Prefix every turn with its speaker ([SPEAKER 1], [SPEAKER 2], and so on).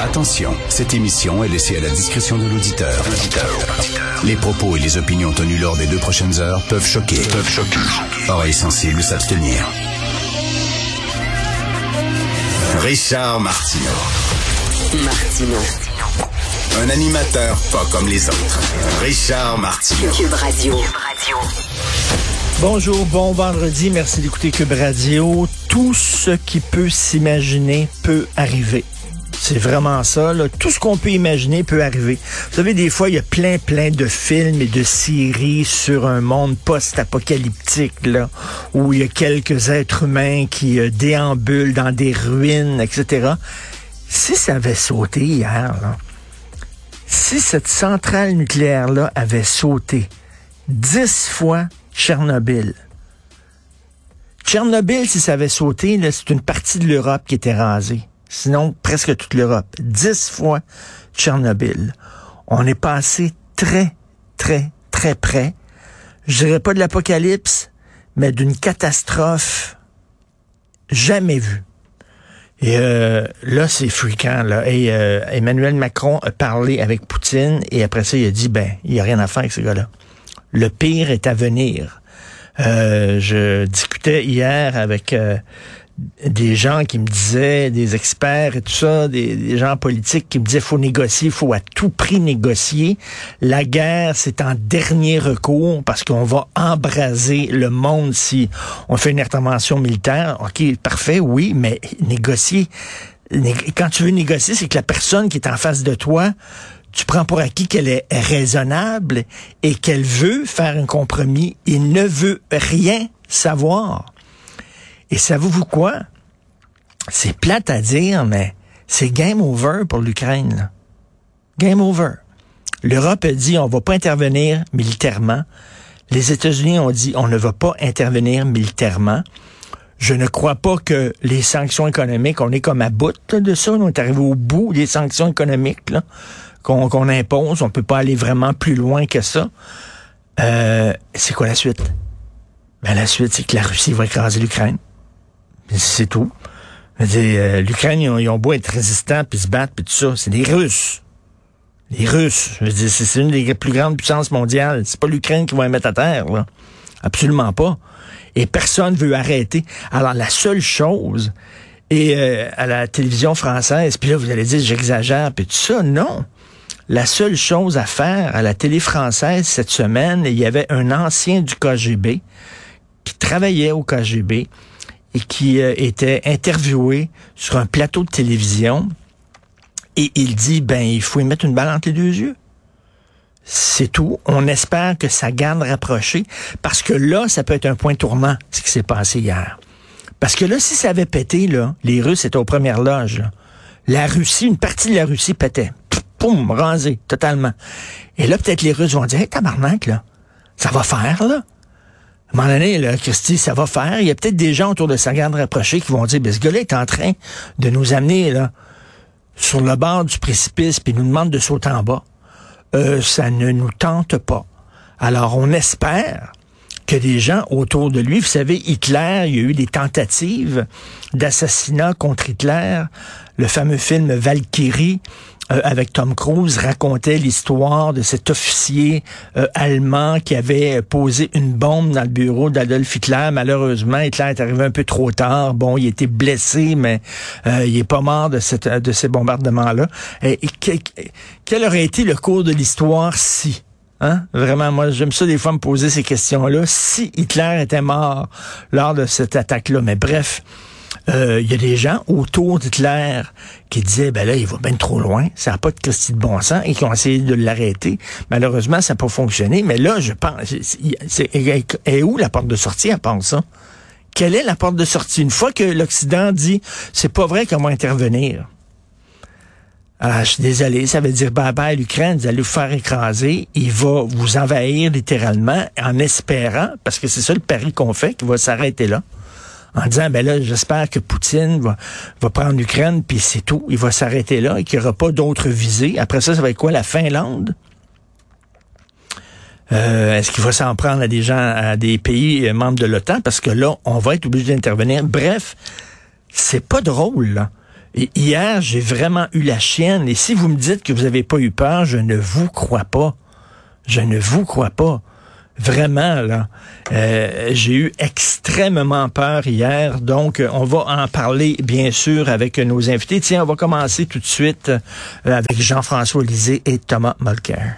[SPEAKER 1] Attention, cette émission est laissée à la discrétion de l'auditeur. Les propos et les opinions tenues lors des deux prochaines heures peuvent choquer. Peuvent choquer. Oreilles sensibles s'abstenir. Richard Martineau.
[SPEAKER 2] Martino.
[SPEAKER 1] Un animateur pas comme les autres. Richard Martineau.
[SPEAKER 2] Cube Radio.
[SPEAKER 3] Bonjour, bon vendredi, merci d'écouter Cube Radio. Tout ce qui peut s'imaginer peut arriver. C'est vraiment ça. Tout ce qu'on peut imaginer peut arriver. Vous savez, des fois, il y a plein, plein de films et de séries sur un monde post-apocalyptique, là, où il y a quelques êtres humains qui euh, déambulent dans des ruines, etc. Si ça avait sauté hier, si cette centrale nucléaire-là avait sauté dix fois Tchernobyl. Tchernobyl, si ça avait sauté, c'est une partie de l'Europe qui était rasée. Sinon, presque toute l'Europe. Dix fois Tchernobyl. On est passé très, très, très près. Je dirais pas de l'apocalypse, mais d'une catastrophe jamais vue. Et euh, là, c'est fréquent. Là. Et euh, Emmanuel Macron a parlé avec Poutine et après ça, il a dit, ben, il n'y a rien à faire avec ce gars-là. Le pire est à venir. Euh, je discutais hier avec des gens qui me disaient, des experts et tout ça, des, gens politiques qui me disaient faut négocier, faut à tout prix négocier. La guerre, c'est en dernier recours parce qu'on va embraser le monde si on fait une intervention militaire. OK, parfait, oui, mais négocier. Né- Quand tu veux négocier, c'est que la personne qui est en face de toi tu prends pour acquis qu'elle est raisonnable et qu'elle veut faire un compromis. Il ne veut rien savoir. Et savez-vous quoi? C'est plate à dire, mais c'est game over pour l'Ukraine. Game over. L'Europe a dit on va pas intervenir militairement. Les États-Unis ont dit on ne va pas intervenir militairement. Je ne crois pas que les sanctions économiques, on est comme à bout de ça. On est arrivé au bout des sanctions économiques qu'on impose. On peut pas aller vraiment plus loin que ça. Euh, c'est quoi la suite? Ben, la suite, c'est que la Russie va écraser l'Ukraine. C'est tout. Euh, L'Ukraine, ils ont, ils ont beau être résistants, puis se battre, puis tout ça. C'est des Russes. Les Russes. Je veux dire, c'est c'est une des plus grandes puissances mondiales. C'est pas l'Ukraine qui va les mettre à terre, là. Absolument pas. Et personne veut arrêter. Alors, la seule chose, et euh, à la télévision française, puis là, vous allez dire, j'exagère, puis tout ça, non. La seule chose à faire à la télé française cette semaine, il y avait un ancien du KGB qui travaillait au KGB qui euh, était interviewé sur un plateau de télévision et il dit ben il faut y mettre une balle entre les deux yeux. C'est tout. On espère que ça garde rapproché parce que là, ça peut être un point tournant, ce qui s'est passé hier. Parce que là, si ça avait pété, là, les Russes étaient aux premières loges. La Russie, une partie de la Russie pétait. Poum, rasé, totalement. Et là, peut-être les Russes vont dire, hey, tabarnak, là, ça va faire, là. À un moment donné, là, Christy, ça va faire? Il y a peut-être des gens autour de sa garde rapprochée qui vont dire, ben, ce gars-là est en train de nous amener, là, sur le bord du précipice, puis nous demande de sauter en bas. Euh, ça ne nous tente pas. Alors, on espère que des gens autour de lui, vous savez, Hitler, il y a eu des tentatives d'assassinat contre Hitler. Le fameux film Valkyrie euh, avec Tom Cruise racontait l'histoire de cet officier euh, allemand qui avait posé une bombe dans le bureau d'Adolf Hitler. Malheureusement, Hitler est arrivé un peu trop tard. Bon, il était blessé, mais euh, il est pas mort de, cette, de ces bombardements-là. Et, et que- quel aurait été le cours de l'histoire si Hein? Vraiment, moi, j'aime ça des fois me poser ces questions-là. Si Hitler était mort lors de cette attaque-là, mais bref, euh, il y a des gens autour d'Hitler qui disaient, ben là, il va bien trop loin, ça n'a pas de Christie de bon sens, et qui ont essayé de l'arrêter. Malheureusement, ça n'a pas fonctionné, mais là, je pense, c'est, c'est- est, est où la porte de sortie à part ça? Quelle est la porte de sortie? Une fois que l'Occident dit, c'est pas vrai qu'on va intervenir, ah, je suis désolé, ça veut dire bye bye l'Ukraine, vous allez vous faire écraser, il va vous envahir littéralement en espérant, parce que c'est ça le pari qu'on fait, qu'il va s'arrêter là. En disant, ben là, j'espère que Poutine va, va prendre l'Ukraine, puis c'est tout, il va s'arrêter là et qu'il n'y aura pas d'autres visées. Après ça, ça va être quoi, la Finlande? Euh, Est-ce qu'il va s'en prendre à des gens, à des pays euh, membres de l'OTAN? Parce que là, on va être obligé d'intervenir. Bref, c'est pas drôle, là. Hier, j'ai vraiment eu la chienne. Et si vous me dites que vous n'avez pas eu peur, je ne vous crois pas. Je ne vous crois pas. Vraiment, là. Euh, j'ai eu extrêmement peur hier. Donc, on va en parler, bien sûr, avec nos invités. Tiens, on va commencer tout de suite euh, avec Jean-François Lisée et Thomas Mulcair.